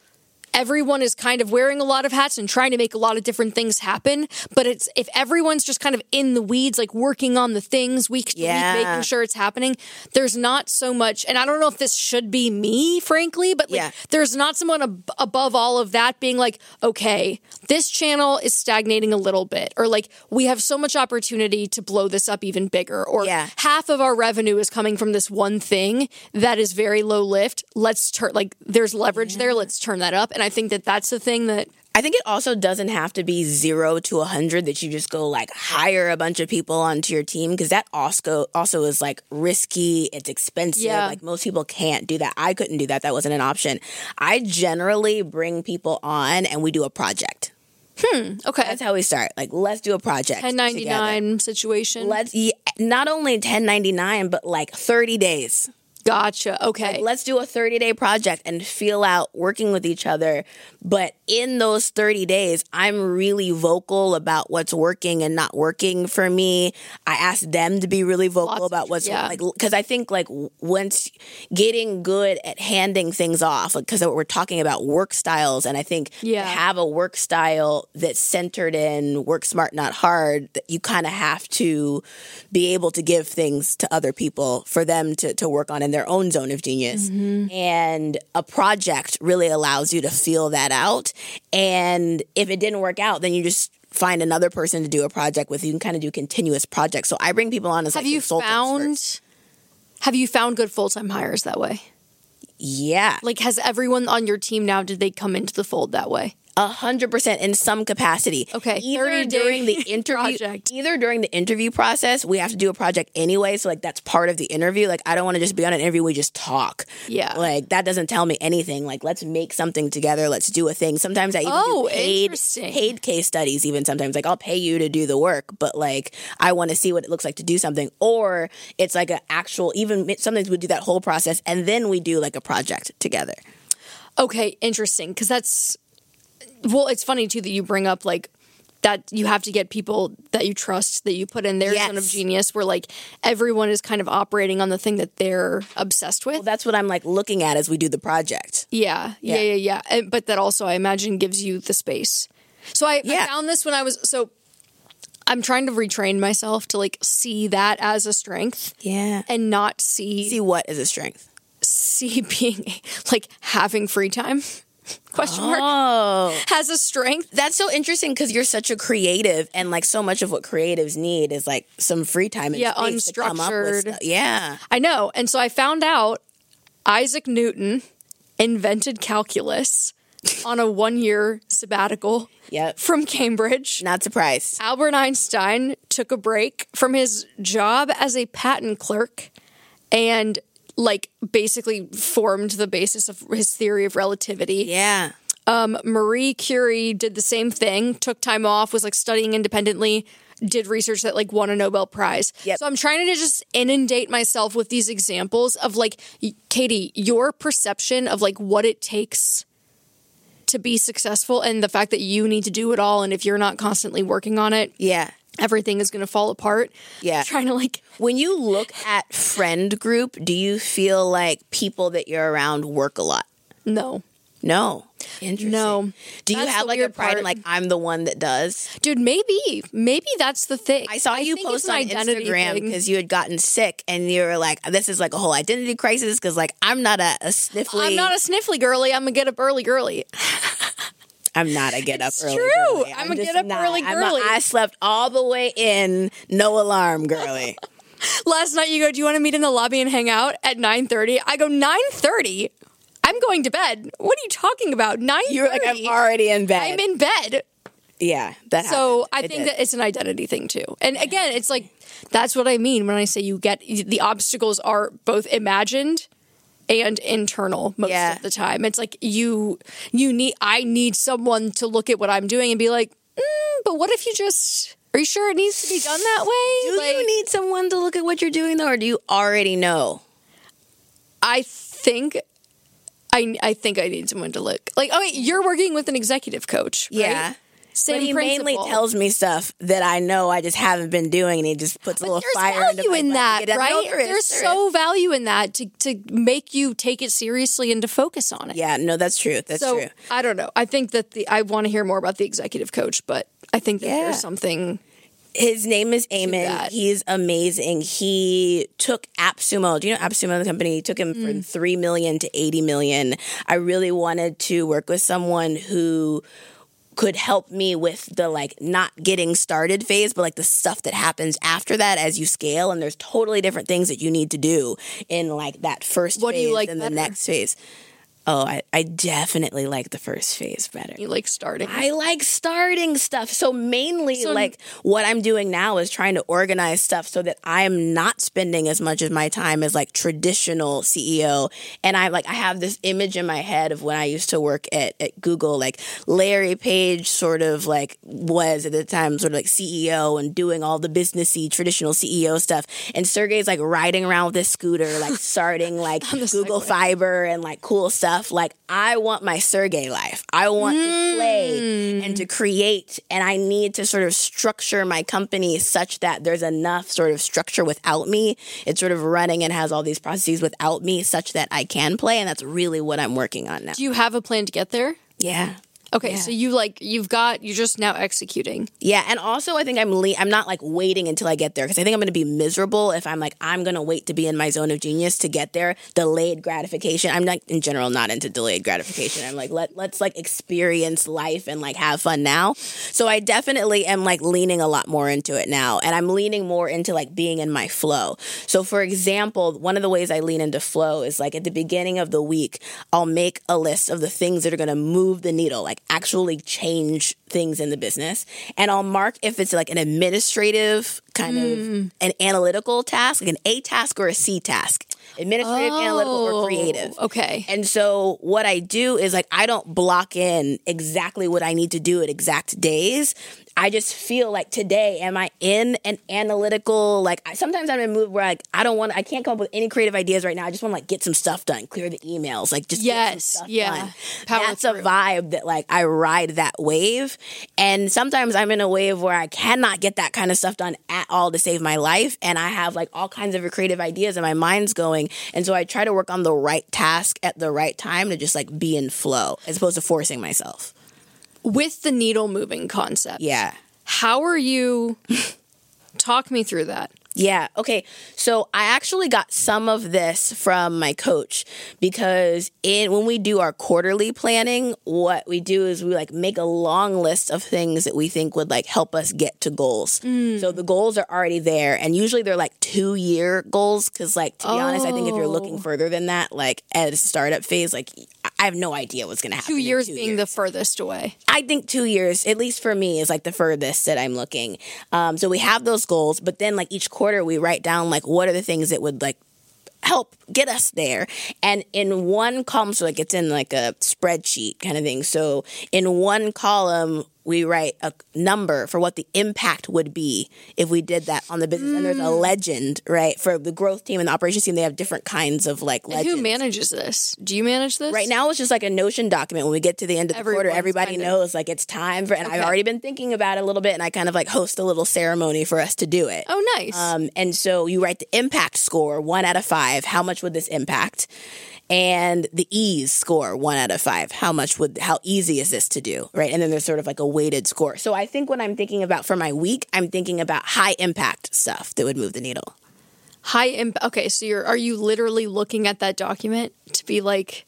everyone is kind of wearing a lot of hats and trying to make a lot of different things happen. But it's if everyone's just kind of in the weeds, like working on the things week to Yeah. week, making sure it's happening, there's not so much. And I don't know if this should be me, frankly, but like Yeah. there's not someone ab- above all of that being like, okay, this channel is stagnating a little bit, or like we have so much opportunity to blow this up even bigger, or Yeah. half of our revenue is coming from this one thing that is very low lift. Let's turn like there's leverage there. Let's turn that up. And I think that that's the thing that I think it also doesn't have to be zero to a hundred that you just go like hire a bunch of people onto your team because that also also is like risky. It's expensive. Yeah. Like most people can't do that. I couldn't do that. That wasn't an option. I generally bring people on and we do a project. Hmm. Okay, That's how we start. Like let's do a project. 1099 situation. Let's yeah, not only 1099 but like 30 days. Gotcha. Okay. Let's do a 30 day project and feel out working with each other. But in those 30 days, I'm really vocal about what's working and not working for me. I ask them to be really vocal Lots about what's yeah. like, because I think like once getting good at handing things off, like, because we're talking about work styles, and I think Yeah. to have a work style that's centered in work smart, not hard, that you kind of have to be able to give things to other people for them to, to work on in their own zone of genius. Mm-hmm. And a project really allows you to feel that out. And if it didn't work out, then you just find another person to do a project with. You can kind of do continuous projects. So I bring people on as have like you found first. have you found good full time hires that way? Yeah. Like has everyone on your team now did they come into the fold that way? A hundred percent in some capacity. Okay, Either during the interview project. either during the interview process, we have to do a project anyway. So like that's part of the interview. Like I don't want to just be on an interview, we just talk. Yeah. Like that doesn't tell me anything. Like let's make something together, let's do a thing. Sometimes I even Oh, do paid paid case studies, even sometimes. Like I'll pay you to do the work, but like I want to see what it looks like to do something. Or it's like an actual even sometimes we do that whole process and then we do like a project together. Okay, interesting. Because that's well, it's funny too that you bring up like that you have to get people that you trust that you put in their zone of genius where like everyone is kind of operating on the thing that they're obsessed with. Well, that's what I'm like looking at as we do the project. Yeah, yeah, Yeah. yeah, yeah. And, but that also, I imagine, gives you the space. So I, I found this when I was so. I'm trying to retrain myself to like see that as a strength Yeah. and not see See what is a strength. see being like having free time question mark Oh. has a strength. That's so interesting because you're such a creative, and like so much of what creatives need is like some free time and Yeah, space to come up with unstructured. stuff. Yeah, I know, and so I found out Isaac Newton invented calculus on a one year sabbatical yep. from Cambridge. Not surprised. Albert Einstein took a break from his job as a patent clerk and like basically formed the basis of his theory of relativity. Yeah, Um, Marie Curie did the same thing, took time off, was like studying independently, did research that like won a Nobel Prize. Yep. So I'm trying to just inundate myself with these examples of like, Katie, your perception of like what it takes to be successful and the fact that you need to do it all. And if you're not constantly working on it, yeah. Everything is going to fall apart. Yeah. Trying to like, When you look at friend group, do you feel like people that you're around work a lot? no. No. Interesting. No. Do you That's have like a pride in part. like I'm the one that does? Dude, maybe, maybe that's the thing. I saw you post on Instagram because you had gotten sick and you were like, "This is like a whole identity crisis." Because like I'm not a, a sniffly. I'm not a sniffly girly. I'm a get up early girly. I'm not a get up It's early. true. girly. I'm a get up not. early I'm girly. I slept all the way in, no alarm, girly. Last night you go, do you want to meet in the lobby and hang out at 9.30? I go, 9.30? I'm going to bed. What are you talking about? 9.30? You're like, I'm already in bed. I'm in bed. yeah, that. So I. It think did. that it's an identity thing too. And again, it's like, that's what I mean when I say you get, the obstacles are both imagined and internal most Yeah. of the time. It's like you, you need, I need someone to look at what I'm doing and be like, mm, but what if you just, are you sure it needs to be done that way? Do like, you need someone to look at what you're doing though, or do you already know? I think I I think I need someone to look like. Oh, wait, you're working with an executive coach, right? Yeah. But he mainly tells me stuff that I know I just haven't been doing, and he just puts a little There's fire into value my in that, it- right? No, there is, There's there so is. value in that to to make you take it seriously and to focus on it. yeah. No, that's true. That's so true. I don't know. I think that the I want to hear more about the executive coach, but I think that Yeah. there's something. His name is Eamon. He's amazing. He took AppSumo. Do you know AppSumo, the company? He took him Mm. from three million to eighty million. I really wanted to work with someone who could help me with the like not getting started phase, but like the stuff that happens after that as you scale. And there's totally different things that you need to do in like that first What do phase you like and the next phase. Oh, I, I definitely like the first phase better. You like starting. I like starting stuff. So mainly So- like what I'm doing now is trying to organize stuff so that I'm not spending as much of my time as like traditional CEO. And I like I have this image in my head of when I used to work at, at Google, like Larry Page sort of like was at the time sort of like CEO and doing all the businessy traditional CEO stuff. And Sergey's like riding around with his scooter, like starting like Google Fiber and like cool stuff. Like I want my Sergey life. I want to play mm. and to create, and I need to sort of structure my company such that there's enough sort of structure without me. It's sort of running and has all these processes without me, such that I can play, and that's really what I'm working on now. do you have a plan to get there? Yeah. Okay, so you like you've got you're just now executing. Yeah, and also I think I'm le- I'm not like waiting until I get there because I think I'm going to be miserable if I'm like I'm going to wait to be in my zone of genius to get there. Delayed gratification. I'm not in general not into delayed gratification. I'm like let let's like experience life and like have fun now. So I definitely am like leaning a lot more into it now, and I'm leaning more into like being in my flow. So for example, one of the ways I lean into flow is like at the beginning of the week, I'll make a list of the things that are going to move the needle. Like like actually change things in the business. And I'll mark if it's like an administrative kind of hmm. an analytical task, like an A task or a C task. Administrative, analytical, or creative. Oh, Okay. And so what I do is like I don't block in exactly what I need to do at exact days. I just feel like today, am I in an analytical like? I, sometimes I'm in a mood where like I don't want, I can't come up with any creative ideas right now. I just want to like get some stuff done, clear the emails, like just get some Yes, stuff yeah. That's through. a vibe that like I ride that wave, and sometimes I'm in a wave where I cannot get that kind of stuff done at all to save my life, and I have like all kinds of creative ideas, and my mind's going, and so I try to work on the right task at the right time to just like be in flow as opposed to forcing myself. With the needle moving concept. Yeah. How are you? Talk me through that. Yeah. Okay. So I actually got some of this from my coach because in when we do our quarterly planning, what we do is we like make a long list of things that we think would like help us get to goals. So the goals are already there, and usually they're like two year goals. Because like to be honest, I think if you're looking further than that, like at a startup phase, like I have no idea what's going to happen. Two years two being years. the furthest away. I think two years, at least for me, is like the furthest that I'm looking. Um, so we have those goals, but then like each quarter we write down like what are the things that would like help get us there. And in one column, so like it's in like a spreadsheet kind of thing. So in one column, we write a number for what the impact would be if we did that on the business. And there's a legend, right? For the growth team and the operations team, they have different kinds of like And who manages this? Do you manage this? Right now, it's just like a Notion document. When we get to the end of the quarter, everybody knows like it's time for. And Okay. I've already been thinking about it a little bit, and I kind of like host a little ceremony for us to do it. Oh, nice. Um, and so you write the impact score, one out of five. How much would this impact? And the ease score, one out of five. How much would, how easy is this to do? Right. And then there's sort of like a weighted score. So I think when I'm thinking about for my week, I'm thinking about high impact stuff that would move the needle. High impact. Okay, so you're are you literally looking at that document to be like,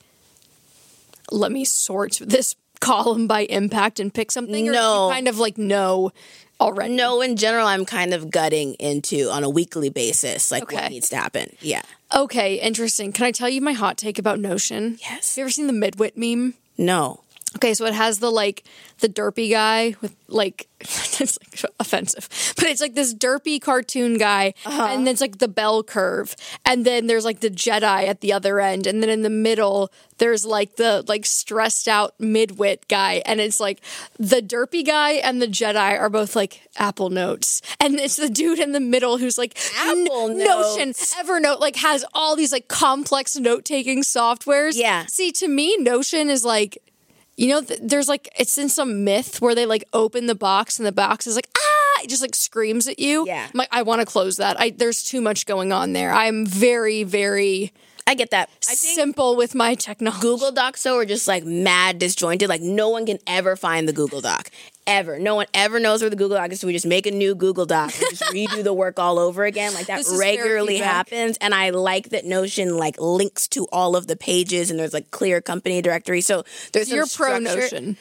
let me sort this column by impact and pick something? Or No. you kind of like no already. No, in general, I'm kind of gutting into on a weekly basis, like Okay. what needs to happen. Yeah. Okay, interesting. Can I tell you my hot take about Notion? Yes. Have you ever seen the Midwit meme? No. Okay, so it has the like the derpy guy with like it's like offensive, but it's like this derpy cartoon guy, uh-huh. and then it's like the bell curve, and then there's like the Jedi at the other end, and then in the middle there's like the like stressed out midwit guy, and it's like the derpy guy and the Jedi are both like Apple Notes, and it's the dude in the middle who's like Apple N- Notion, Evernote, like has all these like complex note taking softwares. Yeah. See, to me, Notion is like you know, th- there's like it's in some myth where they like open the box and the box is like ah, it just like screams at you. Yeah. I'm like I want to close that. I there's too much going on there. I'm very very I get that. I simple with my technology. Google Docs though are just like mad disjointed. Like no one can ever find the Google Doc. Ever. No one ever knows where the Google Doc is. So we just make a new Google Doc and just redo the work all over again. Like that This is fair regularly feedback. happens. And I like that Notion like links to all of the pages and there's like clear company directory. So there's some You're pro structure. Notion.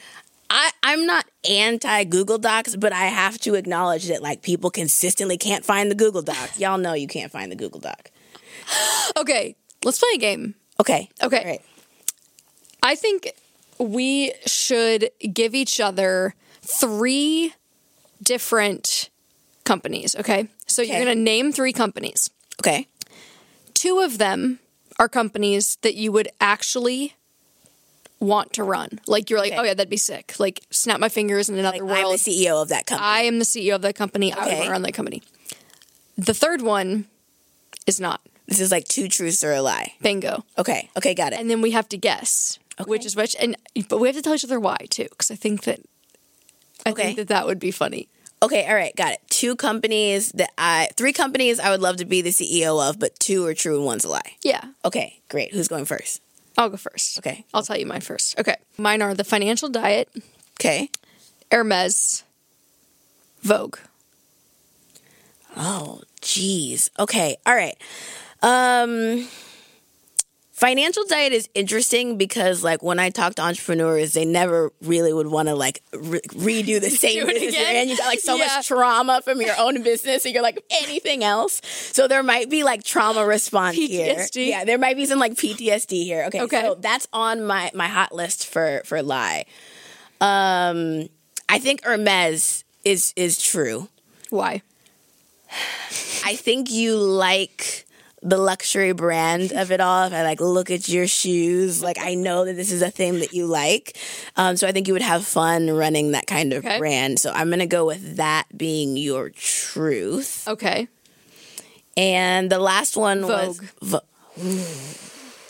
I, I'm not anti Google Docs, but I have to acknowledge that like people consistently can't find the Google Doc. Y'all know you can't find the Google Doc. Okay, let's play a game. Okay. Okay. All right. I think we should give each other three different companies. Okay, so you're gonna name three companies. Okay. two of them are companies that you would actually want to run. Like you're like, Okay. oh yeah, that'd be sick. Like snap my fingers in another Like, I'm the. CEO of that company. I am the CEO of that company. I would want to run that company. The third one is not. This is like two truths or a lie. Bingo. Okay. Okay. Got it. And then we have to guess which is which, and but we have to tell each other why too, because I think that I Okay. think that that would be funny. Okay, all right, got it. Two companies that I, three companies I would love to be the CEO of, but two are true and one's a lie. Yeah, Okay, great. Who's going first? I'll go first. Okay. I'll tell you mine first. Okay, mine are the Financial Diet, Okay. Hermes, Vogue. Oh, geez. Okay, all right. Um, financial diet is interesting because, like, when I talk to entrepreneurs, they never really would want to like re- redo the same business again? in. You got like so Yeah. much trauma from your own business, and you're like anything else. So there might be like trauma response here. Yeah, there might be some like PTSD here. Okay, Okay. so that's on my my hot list for for lie. Um, I think Hermes is is true. Why? I think you like the luxury brand of it all. If I like look at your shoes, like I know that this is a thing that you like. Um, so I think you would have fun running that kind of Okay. brand. So I'm gonna go with that being your truth. Okay. And the last one was Vogue. Vo-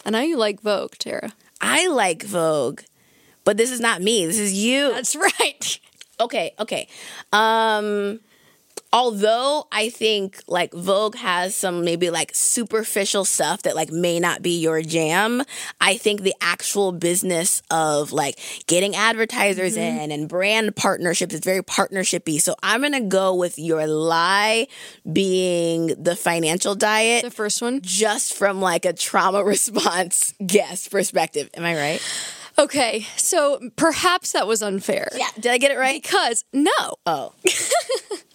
I know you like Vogue, Tara. I like Vogue, but this is not me. This is you. That's right. Okay, okay. Um although I think like Vogue has some maybe like superficial stuff that like may not be your jam, I think the actual business of like getting advertisers mm-hmm. in and brand partnerships is very partnershipy. So I'm going to go with your lie being the financial diet The first one. just from like a trauma response guest perspective. Am I right? Okay, so perhaps that was unfair. Yeah, did I get it right? Because no, Oh.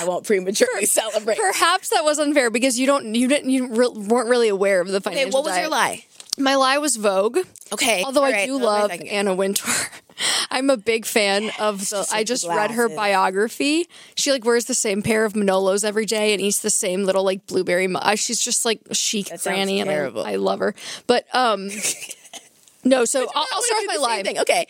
I won't prematurely celebrate. perhaps that was unfair because you don't, you didn't, you re- weren't really aware of the Okay, financial. what was your lie? My lie was Vogue. Okay. Although all I do love. Anna Wintour. I'm a big fan of the. I just read her biography. She like wears the same pair of Manolos every day and eats the same little like blueberry. Mu- uh, She's just like chic granny, and. I, I love her. But um, no. So I'll, I'll start with my lie. thing. Okay.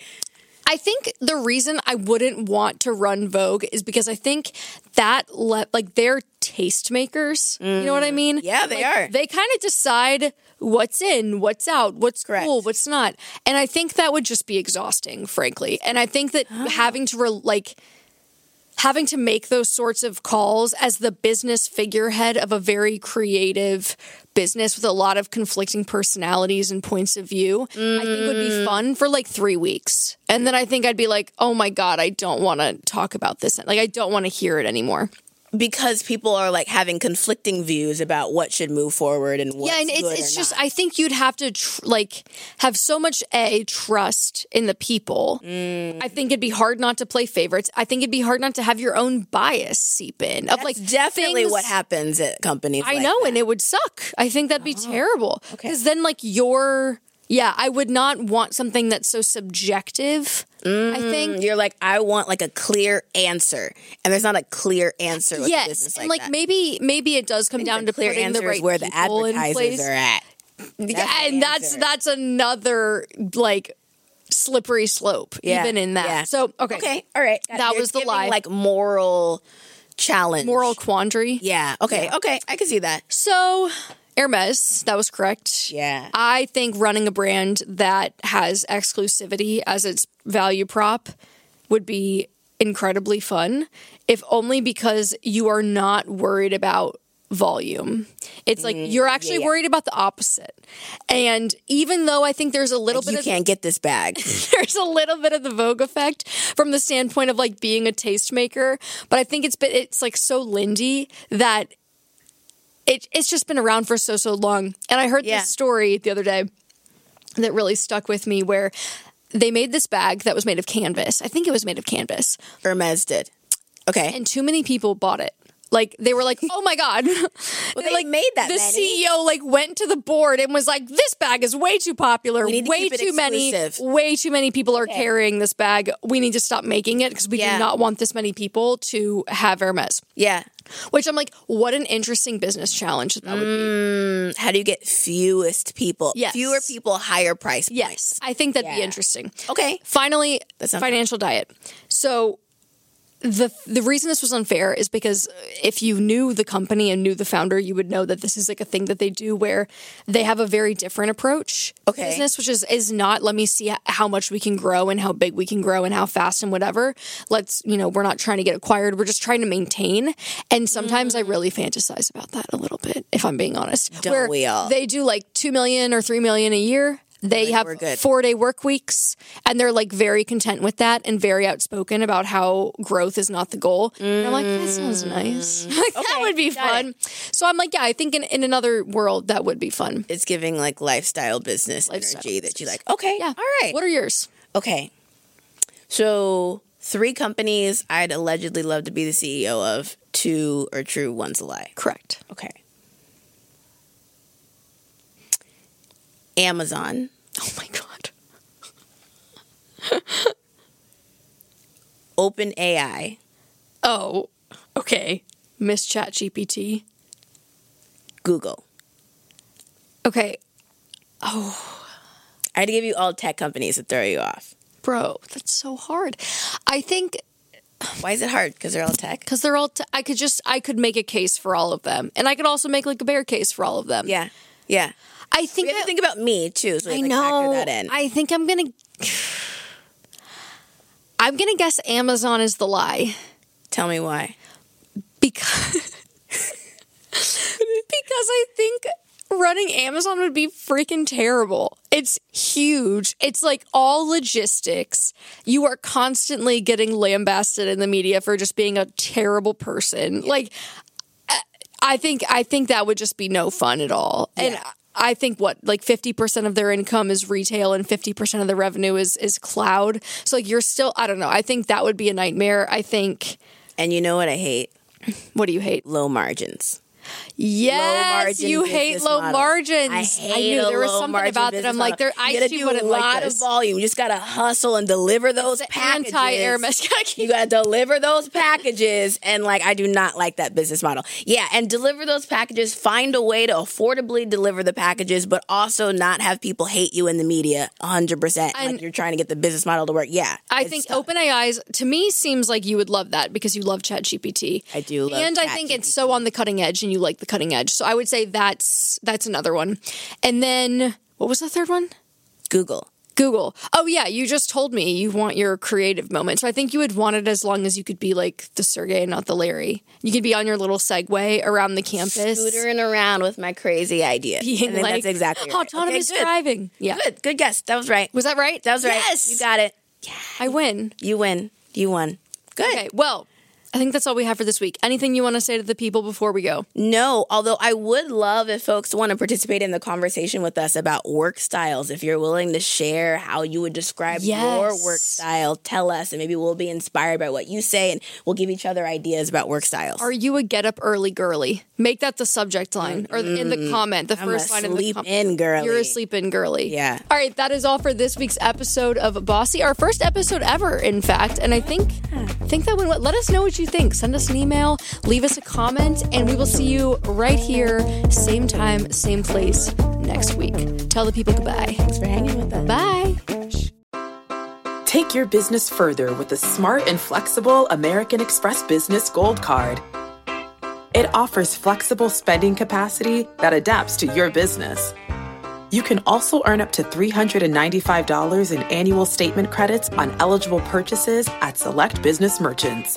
I think the reason I wouldn't want to run Vogue is because I think that le- like they're tastemakers. You know what I mean? Mm. Yeah, they Like, are. They kind of decide what's in, what's out, what's Correct. cool, what's not. And I think that would just be exhausting, frankly. And I think that having to re- like having to make those sorts of calls as the business figurehead of a very creative business with a lot of conflicting personalities and points of view, I think would be mm. fun for like three weeks. And then I think I'd be like, oh my God, I don't want to talk about this. Like, I don't want to hear it anymore. Because people are like having conflicting views about what should move forward and what's yeah, and it's, it's just, not. I think you'd have to tr- like have so much A, trust in the people. Mm. I think it'd be hard not to play favorites. I think it'd be hard not to have your own bias seep in of like definitely things- what happens at companies. I like know, that. and it would suck. I think that'd be terrible. okay. Because then, like, your. Yeah, I would not want something that's so subjective. I mm, think. You're like, I want like a clear answer, and there's not a clear answer. With Yes, like, like that. maybe maybe it does come down to clear putting the right where the advertisers are at. yeah, and that's that's another like slippery slope Yeah, even in that. yeah. So okay, Okay, all right. That was the lie. Like moral challenge, moral quandary. Yeah. Okay. Okay. I can see that. So Hermes, that was correct. Yeah. I think running a brand that has exclusivity as its value prop would be incredibly fun, if only because you are not worried about volume. It's like you're actually Mm, yeah. worried about the opposite. And even though I think there's a little bit you of can't get this bag. there's a little bit of the Vogue effect from the standpoint of like being a tastemaker, but I think it's it's like so Lindy that it it's just been around for so so long. And I heard Yeah. this story the other day that really stuck with me where they made this bag that was made of canvas. I think it was made of canvas. Hermes did. Okay. And too many people bought it. Like they were like, "Oh my god!" they like made that The many. CEO like went to the board and was like, "This bag is way too popular. To way too many. Way too many people are carrying this bag. We need to stop making it because we Yeah. do not want this many people to have Hermes." yeah. Which I'm like, what an interesting business challenge that would be. Mm, how do you get fewest people? Yes. Fewer people, higher price. Yes, I think that'd be interesting. Okay. Finally, financial diet. So the the reason this was unfair is because if you knew the company and knew the founder, you would know that this is like a thing that they do where they have a very different approach. to Okay. business which is is not let me see how much we can grow and how big we can grow and how fast and whatever. Let's you know we're not trying to get acquired. We're just trying to maintain. And sometimes I mm. really fantasize about that a little bit, if I'm being honest. Don't where we all? They do like two million or three million a year. They have four day work weeks and they're like very content with that and very outspoken about how growth is not the goal. And I'm like, that sounds mm. nice. like, that would be fun. So I'm like, yeah, I think in, in another world that would be fun. It's giving like lifestyle business Lifestyle energy that you like. Okay. Yeah. All right. What are yours? Okay. So, three companies I'd allegedly love to be the CEO of. Two are true, one's a lie. Correct. Okay. Amazon, Oh my God. Open AI, Oh, okay. Miss Chat GPT. Google. Okay, Oh. I had to give you all tech companies to throw you off. bro, that's so hard. I think Why is it hard? Because they're all tech. because they're all. I could just. I could make a case for all of them, and I could also make like a bear case for all of them. Yeah, yeah. I think. We have I- to think about me too. So we I to know. that in. I think I'm gonna. I'm gonna guess Amazon is the lie Tell me why. because because I think running Amazon would be freaking terrible. It's huge. It's like all logistics. You are constantly getting lambasted in the media for just being a terrible person. Like I- I think I think that would just be no fun at all. And Yeah. I think what like 50% of their income is retail and 50% of the revenue is is cloud. So like you're still I don't know. I think that would be a nightmare. I think And you know what I hate? what do you hate? Low margins. Yes, you hate low models. margins. I hate knew a there was something about that. I'm like, there. I see do what a lot like of volume. You just gotta hustle and deliver those packages. anti-Hermes. you gotta deliver those packages, and like I do not like that business model. Yeah, and deliver those packages. Find a way to affordably deliver the packages, but also not have people hate you in the media. 100. percent Like you're trying to get the business model to work. Yeah, I think tough. OpenAI's to me seems like you would love that because you love ChatGPT. I do love and I think it's so on the cutting edge, and you like the cutting edge. So I would say that's that's another one. And then what was the third one? Google. Google. Oh yeah, you just told me you want your creative moment. So I think you would want it as long as you could be like the Sergey, not the Larry. You could be on your little Segway around the campus. Scootering around with my crazy idea. being like that's exactly right. autonomous Okay, driving. Yeah. Good, good guess. That was right. Was that right? That was right. Yes. You got it. I win. You win. You won. Good. Okay, well, I think that's all we have for this week. Anything you want to say to the people before we go? No, although I would love if folks want to participate in the conversation with us about work styles. If you're willing to share how you would describe your work style, tell us, and maybe we'll be inspired by what you say, and we'll give each other ideas about work styles. Are you a get up early girly? Make that the subject line or in the comment, the I'm first line in the sleep in girly. You're a sleep in girly. Yeah. All right, that is all for this week's episode of Bossy, our first episode ever, in fact. And I think I think that well. Let us know what you think. Send us an email, leave us a comment, and we will see you right here, same time, same place next week. Tell the people goodbye. Thanks for hanging with us. Bye. Take your business further with the smart and flexible American Express Business Gold Card. It offers flexible spending capacity that adapts to your business. You can also earn up to $395 in annual statement credits on eligible purchases at select business merchants.